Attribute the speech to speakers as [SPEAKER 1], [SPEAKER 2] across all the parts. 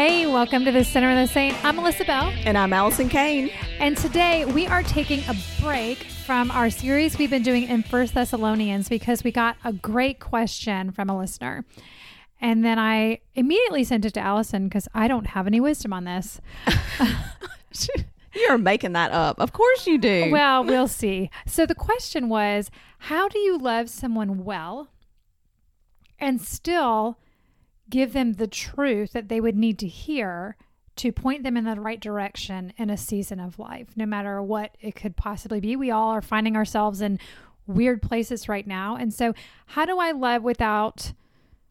[SPEAKER 1] Hey, welcome to the Sinner and the Saint. I'm Melissa Bell.
[SPEAKER 2] And I'm Allison Kane.
[SPEAKER 1] And today we are taking a break from our series we've been doing in First Thessalonians because we got a great question from a listener. And then I immediately sent it to Allison because I don't have any wisdom on this.
[SPEAKER 2] You're making that up. Of course you do.
[SPEAKER 1] Well, we'll see. So the question was How do you love someone well and still give them the truth that they would need to hear to point them in the right direction in a season of life, no matter what it could possibly be? We all are finding ourselves in weird places right now. And so, how do I love without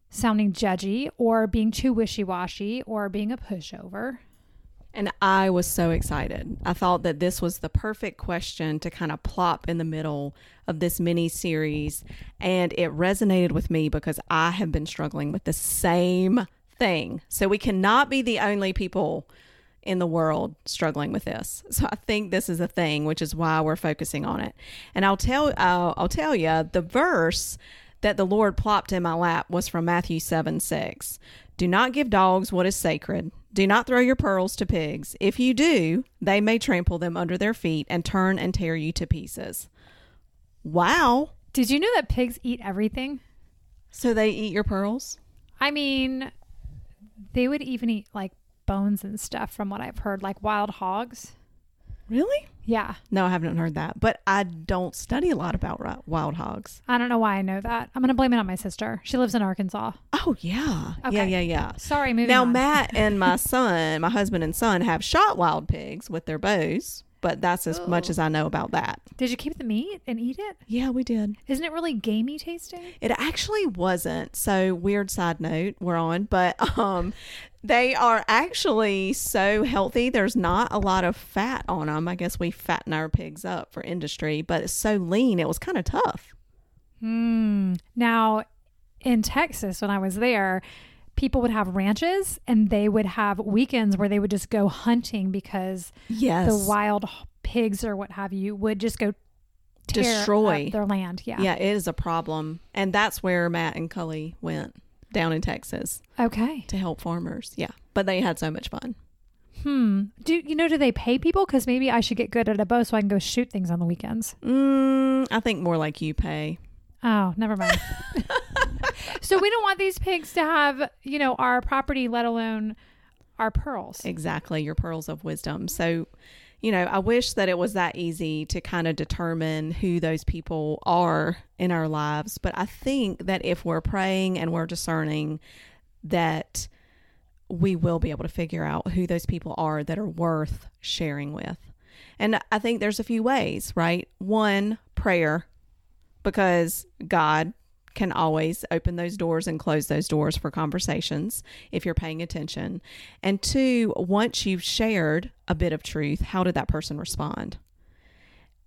[SPEAKER 1] sounding judgy or being too wishy washy or being a pushover?
[SPEAKER 2] And I was so excited. I thought that this was the perfect question to kind of plop in the middle of this mini series. And it resonated with me because I have been struggling with the same thing. So we cannot be the only people in the world struggling with this. So I think this is a thing, which is why we're focusing on it. And I'll tell uh, I'll tell you the verse that the Lord plopped in my lap was from Matthew 7 6. Do not give dogs what is sacred. Do not throw your pearls to pigs. If you do, they may trample them under their feet and turn and tear you to pieces. Wow.
[SPEAKER 1] Did you know that pigs eat everything?
[SPEAKER 2] So they eat your pearls?
[SPEAKER 1] I mean, they would even eat like bones and stuff from what I've heard, like wild hogs.
[SPEAKER 2] Really?
[SPEAKER 1] Yeah.
[SPEAKER 2] No, I haven't heard that. But I don't study a lot about wild hogs.
[SPEAKER 1] I don't know why I know that. I'm going to blame it on my sister. She lives in Arkansas.
[SPEAKER 2] Oh, yeah. Yeah,
[SPEAKER 1] Okay.
[SPEAKER 2] yeah, yeah.
[SPEAKER 1] Sorry, moving
[SPEAKER 2] Now,
[SPEAKER 1] on.
[SPEAKER 2] Matt and my son, my husband and son, have shot wild pigs with their bows, but that's as much
[SPEAKER 1] Oh.
[SPEAKER 2] as I know about that.
[SPEAKER 1] Did you keep the meat and eat it?
[SPEAKER 2] Yeah, we did.
[SPEAKER 1] Isn't it really gamey tasting?
[SPEAKER 2] It actually wasn't. So weird side note we're on, but um they are actually so healthy. There's not a lot of fat on them. I guess we fatten our pigs up for industry, but it's so lean. It was kind of tough.
[SPEAKER 1] Hmm. Now, in Texas, when I was there, people would have ranches and they would have weekends where they would just go hunting because
[SPEAKER 2] Yes.
[SPEAKER 1] the wild pigs or what have you would just go tear
[SPEAKER 2] Destroy.
[SPEAKER 1] their land. Yeah.
[SPEAKER 2] yeah, it is a problem. And that's where Matt and Cully went down in Texas
[SPEAKER 1] Okay.
[SPEAKER 2] to help farmers. Yeah. But they had so much fun.
[SPEAKER 1] Hmm. Do you know? Do they pay people? Because maybe I should get good at a bow so I can go shoot things on the weekends.
[SPEAKER 2] Mm, I think more like you pay.
[SPEAKER 1] Oh, never mind. so we don't want these pigs to have, you know, our property, let alone our pearls.
[SPEAKER 2] Exactly, your pearls of wisdom. So, you know, I wish that it was that easy to kind of determine who those people are in our lives. But I think that if we're praying and we're discerning, that we will be able to figure out who those people are that are worth sharing with. And I think there's a few ways, right? One, prayer, because God can always open those doors and close those doors for conversations if you're paying attention. And two, once you've shared a bit of truth, how did that person respond?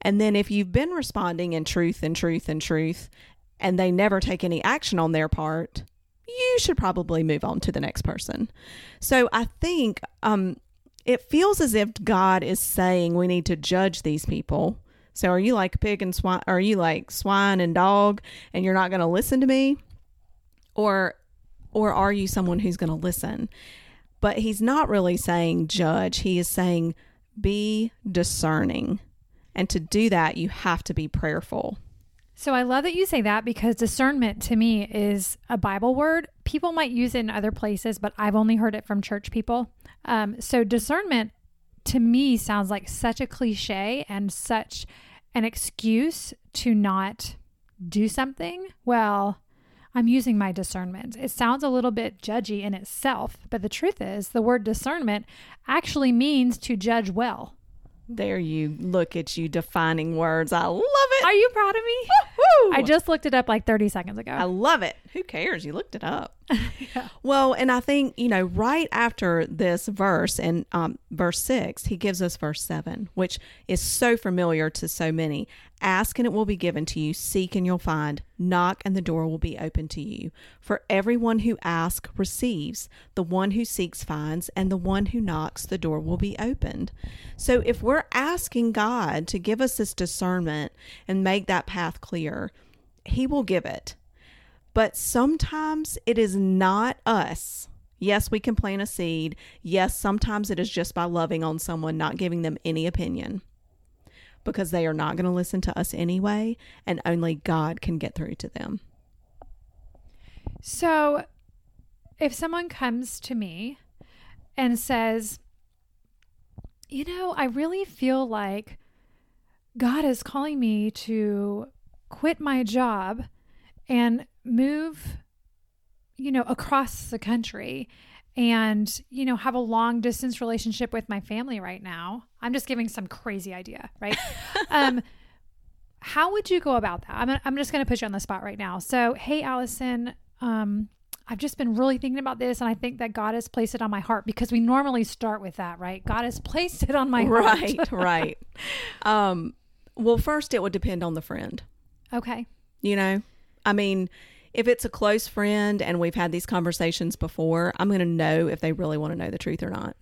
[SPEAKER 2] And then if you've been responding in truth and truth and truth, and they never take any action on their part, you should probably move on to the next person. So I think um, it feels as if God is saying we need to judge these people. So are you like pig and swine? Are you like swine and dog, and you're not going to listen to me, or or are you someone who's going to listen? But he's not really saying judge. He is saying be discerning, and to do that, you have to be prayerful.
[SPEAKER 1] So I love that you say that because discernment to me is a Bible word. People might use it in other places, but I've only heard it from church people. Um, so discernment to me sounds like such a cliche and such an excuse to not do something. Well, I'm using my discernment. It sounds a little bit judgy in itself, but the truth is, the word discernment actually means to judge well.
[SPEAKER 2] There you look at you defining words. I love it.
[SPEAKER 1] Are you proud of me?
[SPEAKER 2] Woo!
[SPEAKER 1] I just looked it up like 30 seconds ago.
[SPEAKER 2] I love it. Who cares? You looked it up. Well, and I think, you know, right after this verse in um, verse six, he gives us verse seven, which is so familiar to so many. Ask and it will be given to you. Seek and you'll find. Knock and the door will be open to you. For everyone who asks receives. The one who seeks finds. And the one who knocks, the door will be opened. So if we're asking God to give us this discernment and make that path clear, he will give it. But sometimes it is not us. Yes, we can plant a seed. Yes, sometimes it is just by loving on someone, not giving them any opinion because they are not going to listen to us anyway, and only God can get through to them.
[SPEAKER 1] So, if someone comes to me and says, You know, I really feel like God is calling me to quit my job and move you know, across the country and, you know, have a long distance relationship with my family right now. I'm just giving some crazy idea, right? um, how would you go about that? I'm, I'm just going to put you on the spot right now. So, hey, Allison, um, I've just been really thinking about this, and I think that God has placed it on my heart because we normally start with that, right? God has placed it on my
[SPEAKER 2] right, heart. right, right. Um, well, first, it would depend on the friend.
[SPEAKER 1] Okay.
[SPEAKER 2] You know, I mean, if it's a close friend and we've had these conversations before, I'm going to know if they really want to know the truth or not.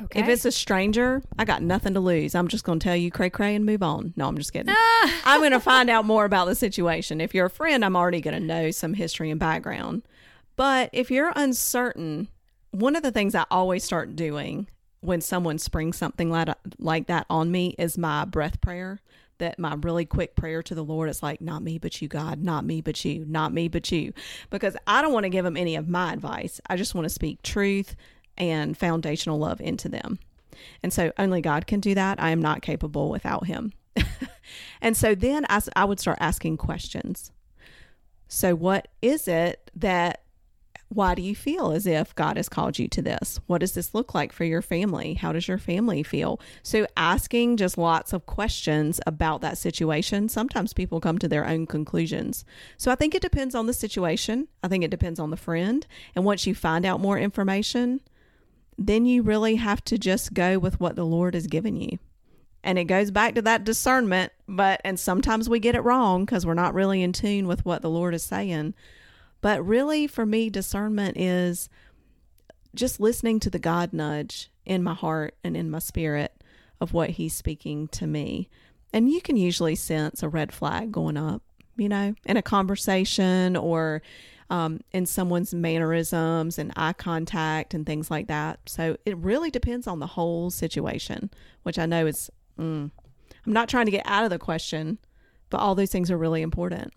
[SPEAKER 2] Okay. If it's a stranger, I got nothing to lose. I'm just going to tell you cray cray and move on. No, I'm just kidding. Ah. I'm going to find out more about the situation. If you're a friend, I'm already going to know some history and background. But if you're uncertain, one of the things I always start doing when someone springs something like, like that on me is my breath prayer that my really quick prayer to the Lord is like, not me, but you, God, not me, but you, not me, but you. Because I don't want to give them any of my advice. I just want to speak truth and foundational love into them. And so only God can do that. I am not capable without Him. and so then I, I would start asking questions. So, what is it that why do you feel as if God has called you to this? What does this look like for your family? How does your family feel? So, asking just lots of questions about that situation, sometimes people come to their own conclusions. So, I think it depends on the situation. I think it depends on the friend. And once you find out more information, then you really have to just go with what the Lord has given you. And it goes back to that discernment, but, and sometimes we get it wrong because we're not really in tune with what the Lord is saying. But really, for me, discernment is just listening to the God nudge in my heart and in my spirit of what He's speaking to me. And you can usually sense a red flag going up, you know, in a conversation or um, in someone's mannerisms and eye contact and things like that. So it really depends on the whole situation, which I know is, mm, I'm not trying to get out of the question, but all those things are really important.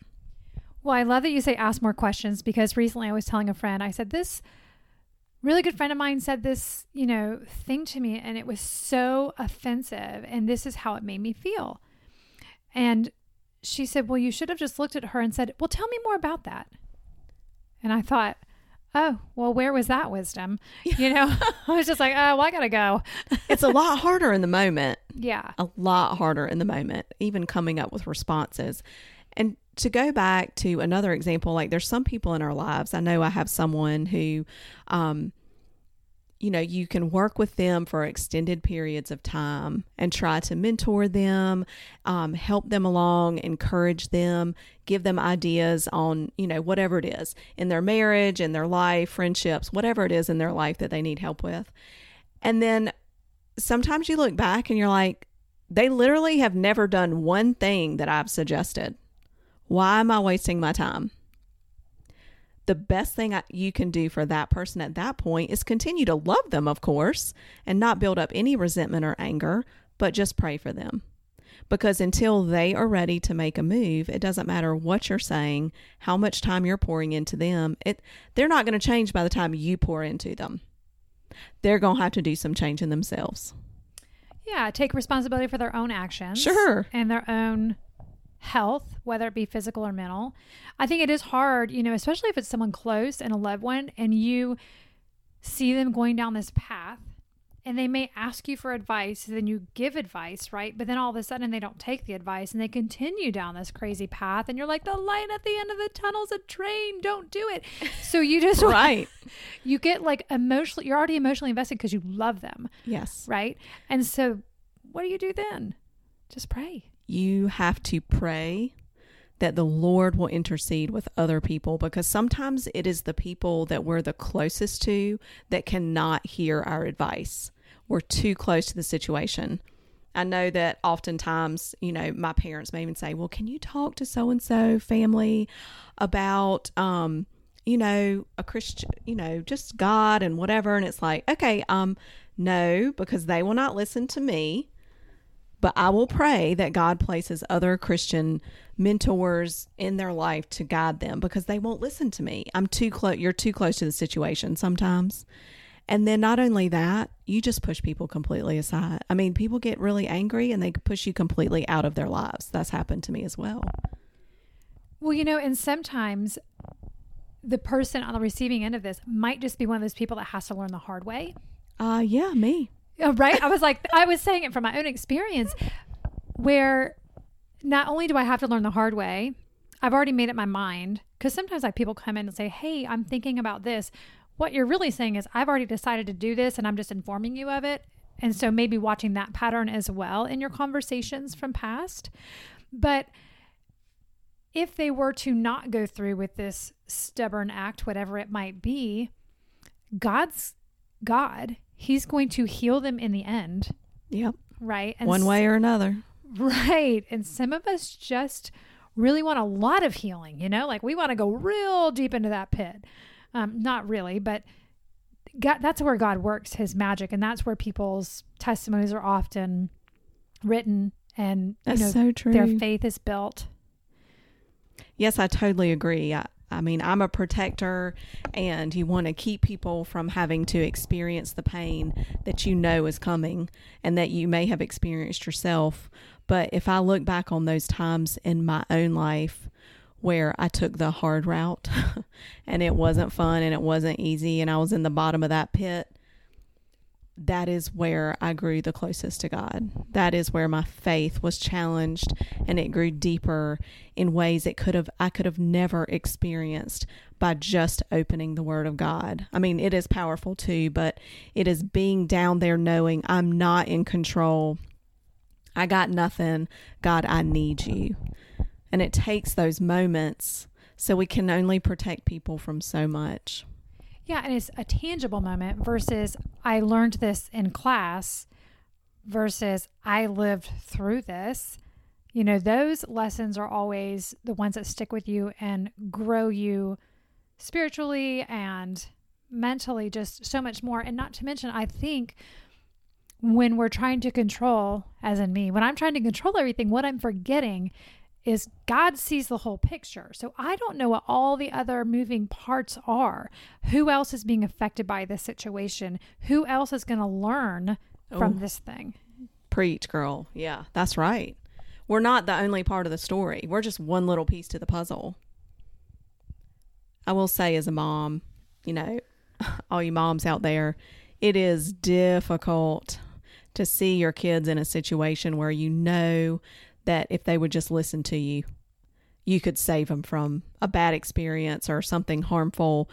[SPEAKER 1] Well, I love that you say ask more questions because recently I was telling a friend, I said, this really good friend of mine said this, you know, thing to me and it was so offensive. And this is how it made me feel. And she said, Well, you should have just looked at her and said, Well, tell me more about that. And I thought, Oh, well, where was that wisdom? You know, I was just like, Oh, well, I got to go.
[SPEAKER 2] it's a lot harder in the moment.
[SPEAKER 1] Yeah.
[SPEAKER 2] A lot harder in the moment, even coming up with responses. And to go back to another example, like there's some people in our lives. I know I have someone who, um, you know, you can work with them for extended periods of time and try to mentor them, um, help them along, encourage them, give them ideas on, you know, whatever it is in their marriage, in their life, friendships, whatever it is in their life that they need help with. And then sometimes you look back and you're like, they literally have never done one thing that I've suggested. Why am I wasting my time? The best thing I, you can do for that person at that point is continue to love them, of course, and not build up any resentment or anger, but just pray for them. Because until they are ready to make a move, it doesn't matter what you're saying, how much time you're pouring into them. It they're not going to change by the time you pour into them. They're going to have to do some change in themselves.
[SPEAKER 1] Yeah, take responsibility for their own actions.
[SPEAKER 2] Sure.
[SPEAKER 1] And their own health, whether it be physical or mental. I think it is hard, you know, especially if it's someone close and a loved one and you see them going down this path and they may ask you for advice, then you give advice, right? But then all of a sudden they don't take the advice and they continue down this crazy path and you're like the light at the end of the tunnel's a train, don't do it. So you just
[SPEAKER 2] right.
[SPEAKER 1] You get like emotionally you're already emotionally invested because you love them.
[SPEAKER 2] Yes.
[SPEAKER 1] Right? And so what do you do then? Just pray
[SPEAKER 2] you have to pray that the Lord will intercede with other people because sometimes it is the people that we're the closest to that cannot hear our advice. We're too close to the situation. I know that oftentimes, you know, my parents may even say, Well, can you talk to so and so family about, um, you know, a Christian, you know, just God and whatever. And it's like, okay, um, no, because they will not listen to me. But I will pray that God places other Christian mentors in their life to guide them because they won't listen to me. I'm too close. You're too close to the situation sometimes. And then not only that, you just push people completely aside. I mean, people get really angry and they push you completely out of their lives. That's happened to me as well.
[SPEAKER 1] Well, you know, and sometimes the person on the receiving end of this might just be one of those people that has to learn the hard way.
[SPEAKER 2] Uh yeah, me.
[SPEAKER 1] Uh, right? I was like, I was saying it from my own experience where not only do I have to learn the hard way, I've already made up my mind because sometimes like people come in and say, Hey, I'm thinking about this. What you're really saying is, I've already decided to do this and I'm just informing you of it. And so maybe watching that pattern as well in your conversations from past. But if they were to not go through with this stubborn act, whatever it might be, God's God, He's going to heal them in the end.
[SPEAKER 2] Yep.
[SPEAKER 1] Right.
[SPEAKER 2] And One way or another.
[SPEAKER 1] Right. And some of us just really want a lot of healing, you know, like we want to go real deep into that pit. Um, not really, but God, that's where God works his magic. And that's where people's testimonies are often written and
[SPEAKER 2] that's
[SPEAKER 1] you know,
[SPEAKER 2] so true.
[SPEAKER 1] their faith is built.
[SPEAKER 2] Yes, I totally agree. I, I mean, I'm a protector, and you want to keep people from having to experience the pain that you know is coming and that you may have experienced yourself. But if I look back on those times in my own life where I took the hard route and it wasn't fun and it wasn't easy, and I was in the bottom of that pit, that is where I grew the closest to God. That is where my faith was challenged and it grew deeper in ways it could have I could have never experienced by just opening the word of God. I mean, it is powerful too, but it is being down there knowing I'm not in control. I got nothing. God, I need you. And it takes those moments so we can only protect people from so much.
[SPEAKER 1] Yeah, and it's a tangible moment versus I learned this in class versus I lived through this. You know, those lessons are always the ones that stick with you and grow you spiritually and mentally just so much more. And not to mention, I think when we're trying to control, as in me, when I'm trying to control everything, what I'm forgetting is God sees the whole picture. So I don't know what all the other moving parts are. Who else is being affected by this situation? Who else is going to learn from oh. this thing?
[SPEAKER 2] Preach, girl. Yeah, that's right. We're not the only part of the story. We're just one little piece to the puzzle. I will say, as a mom, you know, all you moms out there, it is difficult to see your kids in a situation where you know that if they would just listen to you, you could save them from a bad experience or something harmful.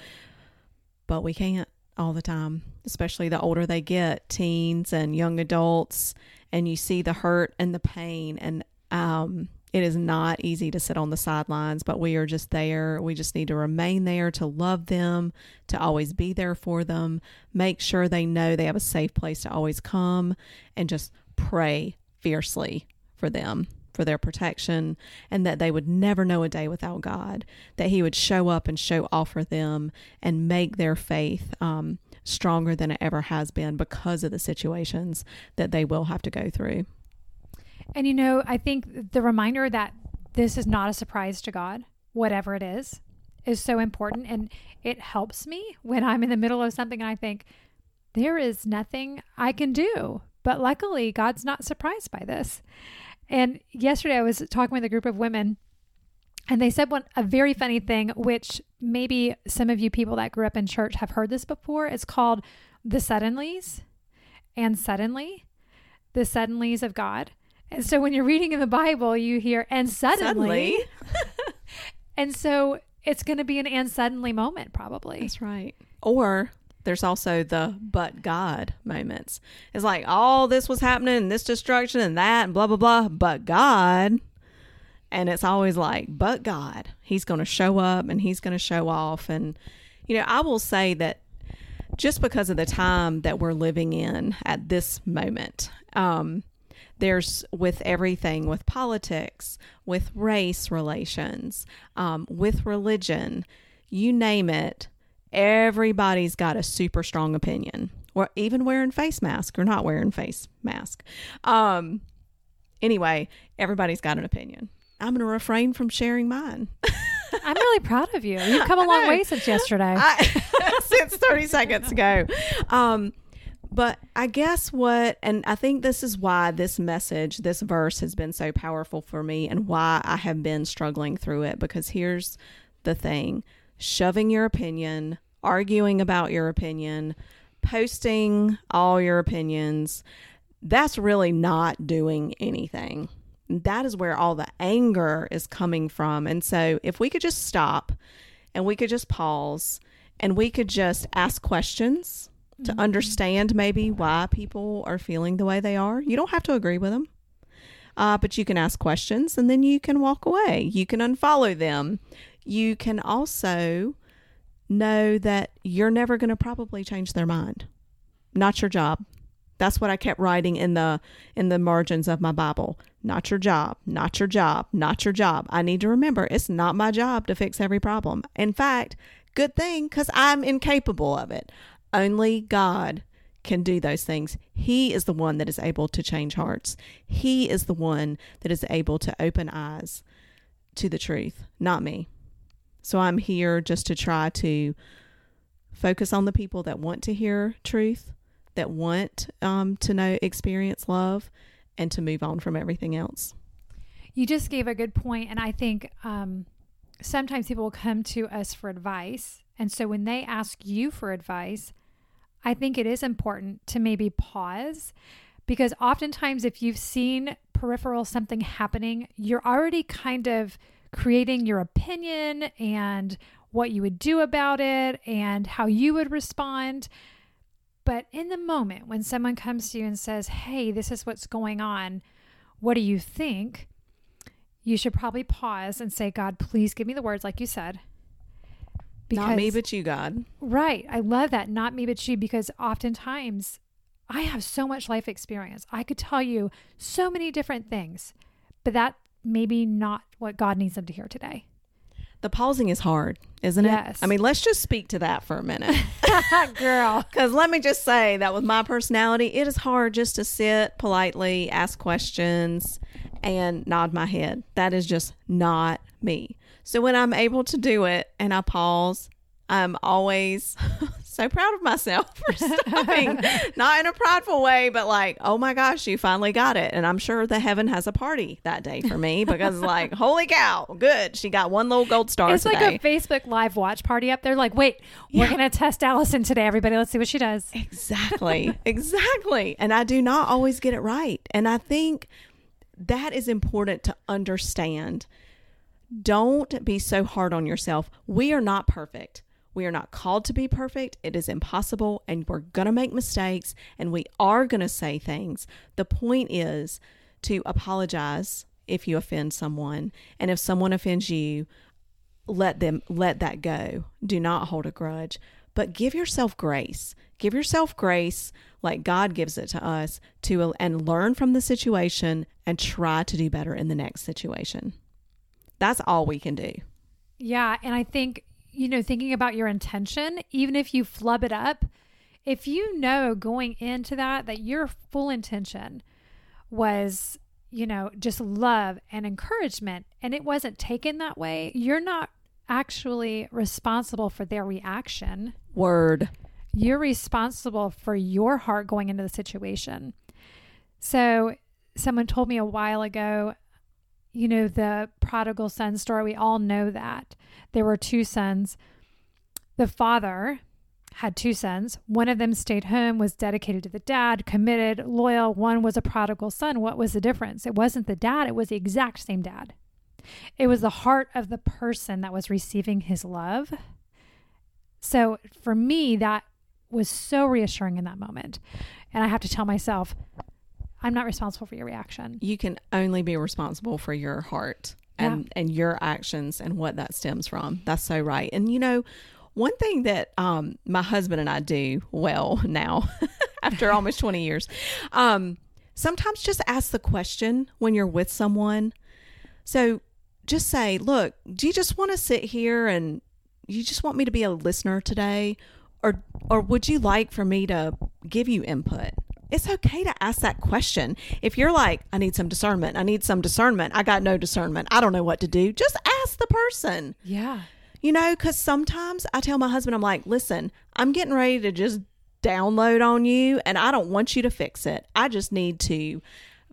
[SPEAKER 2] But we can't all the time, especially the older they get, teens and young adults, and you see the hurt and the pain. And um, it is not easy to sit on the sidelines, but we are just there. We just need to remain there to love them, to always be there for them, make sure they know they have a safe place to always come, and just pray fiercely for them for their protection and that they would never know a day without God, that He would show up and show off for them and make their faith um, stronger than it ever has been because of the situations that they will have to go through.
[SPEAKER 1] And you know, I think the reminder that this is not a surprise to God, whatever it is, is so important. And it helps me when I'm in the middle of something and I think, there is nothing I can do. But luckily, God's not surprised by this. And yesterday I was talking with a group of women and they said one a very funny thing, which maybe some of you people that grew up in church have heard this before. It's called the suddenlies and suddenly, the suddenlies of God. And so when you're reading in the Bible, you hear and suddenly. suddenly. and so it's going to be an and suddenly moment, probably.
[SPEAKER 2] That's right. Or there's also the but God moments. It's like all this was happening, this destruction and that, and blah, blah, blah, but God. And it's always like, but God, He's going to show up and He's going to show off. And, you know, I will say that just because of the time that we're living in at this moment, um, there's with everything with politics, with race relations, um, with religion, you name it, everybody's got a super strong opinion. Or even wearing face mask or not wearing face mask. Um anyway, everybody's got an opinion. I'm going to refrain from sharing mine.
[SPEAKER 1] I'm really proud of you. You've come a long way since yesterday.
[SPEAKER 2] I, since 30 seconds ago. Um, but I guess what, and I think this is why this message, this verse has been so powerful for me and why I have been struggling through it. Because here's the thing shoving your opinion, arguing about your opinion, posting all your opinions, that's really not doing anything. That is where all the anger is coming from. And so if we could just stop and we could just pause and we could just ask questions to mm-hmm. understand maybe why people are feeling the way they are. You don't have to agree with them, uh, but you can ask questions and then you can walk away. You can unfollow them. You can also know that you're never going to probably change their mind. Not your job. That's what I kept writing in the in the margins of my Bible. Not your job, not your job, not your job. I need to remember it's not my job to fix every problem. In fact, good thing cuz I'm incapable of it. Only God can do those things. He is the one that is able to change hearts. He is the one that is able to open eyes to the truth, not me. So I'm here just to try to focus on the people that want to hear truth, that want um, to know, experience love, and to move on from everything else.
[SPEAKER 1] You just gave a good point, and I think um, sometimes people will come to us for advice, and so when they ask you for advice, I think it is important to maybe pause because oftentimes, if you've seen peripheral something happening, you're already kind of creating your opinion and what you would do about it and how you would respond. But in the moment when someone comes to you and says, Hey, this is what's going on, what do you think? You should probably pause and say, God, please give me the words, like you said.
[SPEAKER 2] Because, Not me, but you, God.
[SPEAKER 1] Right. I love that. Not me, but you, because oftentimes I have so much life experience. I could tell you so many different things, but that maybe not what God needs them to hear today.
[SPEAKER 2] The pausing is hard, isn't it?
[SPEAKER 1] Yes.
[SPEAKER 2] I mean, let's just speak to that for a minute.
[SPEAKER 1] Girl.
[SPEAKER 2] Because let me just say that with my personality, it is hard just to sit politely, ask questions, and nod my head. That is just not me. So when I'm able to do it and I pause, I'm always so proud of myself for stopping. Not in a prideful way, but like, oh my gosh, you finally got it. And I'm sure the heaven has a party that day for me because, like, holy cow, good. She got one little gold star.
[SPEAKER 1] It's
[SPEAKER 2] today.
[SPEAKER 1] like a Facebook live watch party up there. Like, wait, we're yeah. to test Allison today, everybody. Let's see what she does.
[SPEAKER 2] Exactly. exactly. And I do not always get it right. And I think that is important to understand don't be so hard on yourself. We are not perfect. We are not called to be perfect. It is impossible, and we're going to make mistakes, and we are going to say things. The point is to apologize if you offend someone, and if someone offends you, let them let that go. Do not hold a grudge, but give yourself grace. Give yourself grace like God gives it to us to and learn from the situation and try to do better in the next situation. That's all we can do.
[SPEAKER 1] Yeah. And I think, you know, thinking about your intention, even if you flub it up, if you know going into that that your full intention was, you know, just love and encouragement and it wasn't taken that way, you're not actually responsible for their reaction.
[SPEAKER 2] Word.
[SPEAKER 1] You're responsible for your heart going into the situation. So, someone told me a while ago you know, the prodigal son story, we all know that. There were two sons. The father had two sons. One of them stayed home, was dedicated to the dad, committed, loyal. One was a prodigal son. What was the difference? It wasn't the dad, it was the exact same dad. It was the heart of the person that was receiving his love. So for me, that was so reassuring in that moment. And I have to tell myself, I'm not responsible for your reaction.
[SPEAKER 2] You can only be responsible for your heart and yeah. and your actions and what that stems from. That's so right. And you know, one thing that um, my husband and I do well now, after almost 20 years, um, sometimes just ask the question when you're with someone. So just say, "Look, do you just want to sit here and you just want me to be a listener today or or would you like for me to give you input? It's okay to ask that question. If you're like, I need some discernment, I need some discernment, I got no discernment, I don't know what to do, just ask the person.
[SPEAKER 1] Yeah.
[SPEAKER 2] You know, because sometimes I tell my husband, I'm like, listen, I'm getting ready to just download on you and I don't want you to fix it. I just need to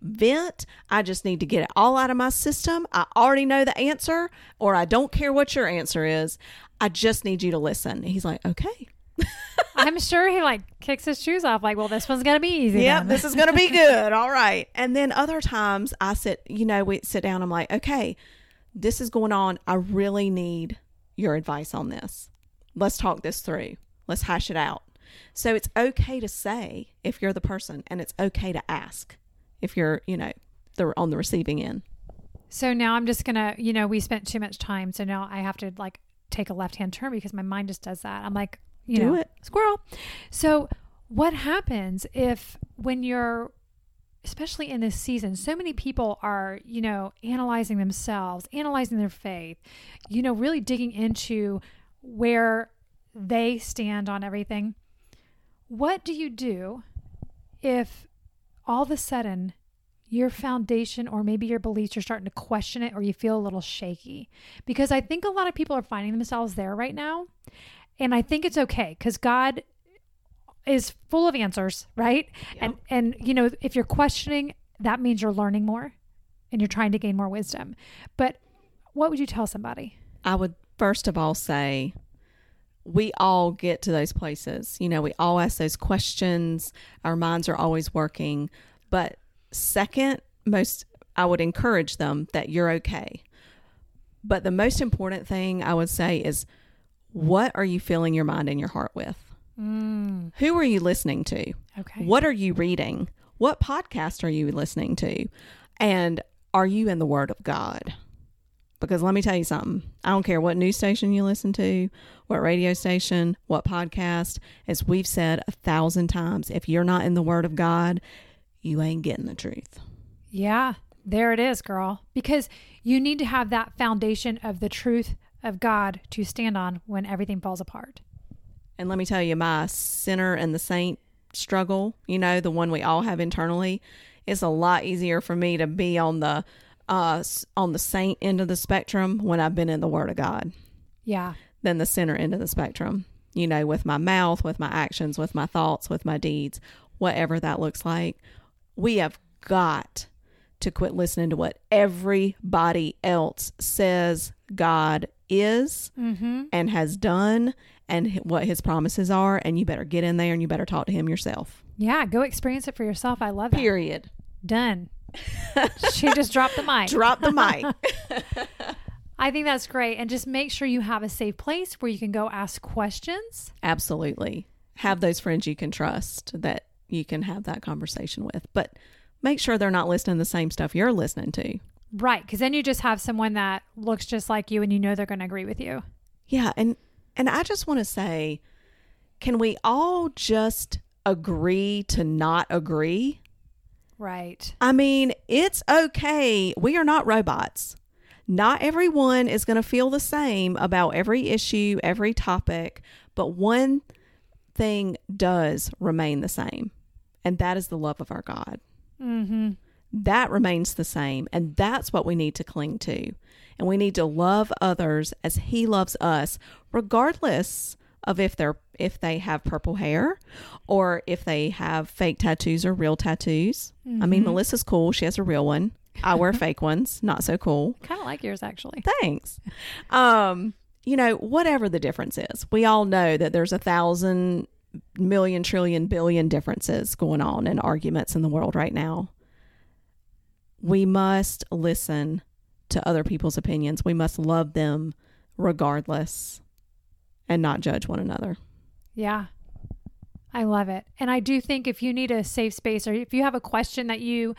[SPEAKER 2] vent. I just need to get it all out of my system. I already know the answer, or I don't care what your answer is. I just need you to listen. He's like, okay.
[SPEAKER 1] I'm sure he like kicks his shoes off, like, well, this one's gonna be easy.
[SPEAKER 2] Yep, this is going to be good. All right. And then other times I sit, you know, we sit down. I'm like, okay, this is going on. I really need your advice on this. Let's talk this through. Let's hash it out. So it's okay to say if you're the person, and it's okay to ask if you're, you know, the on the receiving end.
[SPEAKER 1] So now I'm just gonna, you know, we spent too much time, so now I have to like take a left hand turn because my mind just does that. I'm like, you
[SPEAKER 2] Do
[SPEAKER 1] know,
[SPEAKER 2] it.
[SPEAKER 1] squirrel. So what happens if when you're especially in this season so many people are you know analyzing themselves analyzing their faith you know really digging into where they stand on everything what do you do if all of a sudden your foundation or maybe your beliefs you're starting to question it or you feel a little shaky because i think a lot of people are finding themselves there right now and i think it's okay because god is full of answers right and and you know if you're questioning that means you're learning more and you're trying to gain more wisdom but what would you tell somebody
[SPEAKER 2] I would first of all say we all get to those places. You know, we all ask those questions. Our minds are always working. But second, most I would encourage them that you're okay. But the most important thing I would say is what are you filling your mind and your heart with?
[SPEAKER 1] mm,
[SPEAKER 2] Who are you listening to?
[SPEAKER 1] okay
[SPEAKER 2] What are you reading? What podcast are you listening to? And are you in the Word of God? Because let me tell you something. I don't care what news station you listen to, what radio station, what podcast. As we've said a thousand times, if you're not in the Word of God, you ain't getting the truth.
[SPEAKER 1] Yeah, there it is, girl. Because you need to have that foundation of the truth of God to stand on when everything falls apart.
[SPEAKER 2] And let me tell you, my sinner and the saint struggle, you know, the one we all have internally, it's a lot easier for me to be on the uh on the saint end of the spectrum when I've been in the Word of God
[SPEAKER 1] Yeah.
[SPEAKER 2] than the sinner end of the spectrum. You know, with my mouth, with my actions, with my thoughts, with my deeds, whatever that looks like. We have got to quit listening to what everybody else says God is
[SPEAKER 1] Mm-hmm.
[SPEAKER 2] and has done and what his promises are and you better get in there and you better talk to him yourself.
[SPEAKER 1] Yeah, go experience it for yourself. I love it.
[SPEAKER 2] Period.
[SPEAKER 1] Done. she just dropped the mic.
[SPEAKER 2] Drop the mic.
[SPEAKER 1] I think that's great. And just make sure you have a safe place where you can go ask questions.
[SPEAKER 2] Absolutely. Have those friends you can trust that you can have that conversation with. But make sure they're not listening to the same stuff you're listening to.
[SPEAKER 1] Right. Because then you just have someone that looks just like you and you know they're going to agree with you.
[SPEAKER 2] Yeah, and and I just want to say can we all just agree to not agree?
[SPEAKER 1] Right.
[SPEAKER 2] I mean, it's okay. We are not robots. Not everyone is going to feel the same about every issue, every topic, but one thing does remain the same, and that is the love of our God.
[SPEAKER 1] Mm-hmm.
[SPEAKER 2] That remains the same, and that's what we need to cling to. And we need to love others as He loves us, regardless of if they're if they have purple hair or if they have fake tattoos or real tattoos. I mean,
[SPEAKER 1] Mhm.
[SPEAKER 2] Melissa's cool; she has a real one. I wear fake ones, not so cool.
[SPEAKER 1] Kind of like yours, actually.
[SPEAKER 2] Thanks. Um, you know, whatever the difference is, we all know that there's a thousand million trillion billion differences going on in arguments in the world right now. We must listen to other people's opinions. We must love them regardless and not judge one another.
[SPEAKER 1] Yeah. I love it. And I do think if you need a safe space or if you have a question that you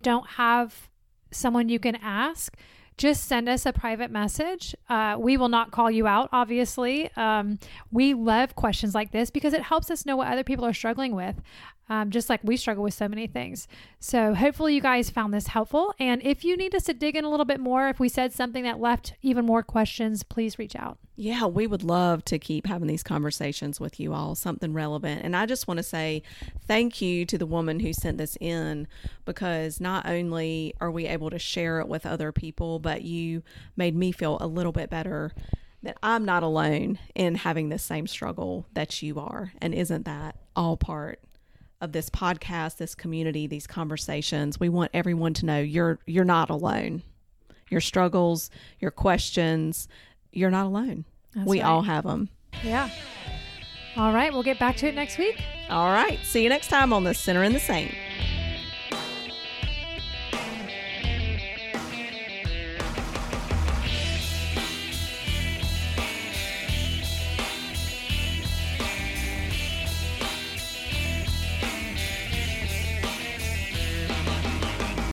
[SPEAKER 1] don't have someone you can ask, just send us a private message. Uh, we will not call you out, obviously. Um, we love questions like this because it helps us know what other people are struggling with. Um, just like we struggle with so many things. So hopefully you guys found this helpful. And if you need us to dig in a little bit more, if we said something that left even more questions, please reach out.
[SPEAKER 2] Yeah, we would love to keep having these conversations with you all, something relevant. And I just want to say thank you to the woman who sent this in because not only are we able to share it with other people, but you made me feel a little bit better that I'm not alone in having the same struggle that you are. And isn't that all part of this podcast, this community, these conversations? We want everyone to know you're you're not alone. Your struggles, your questions, you're not alone.
[SPEAKER 1] That's
[SPEAKER 2] we
[SPEAKER 1] right.
[SPEAKER 2] all have them.
[SPEAKER 1] Yeah. All right. We'll get back to it next week.
[SPEAKER 2] All right. See you next time on the Sinner and the Saint.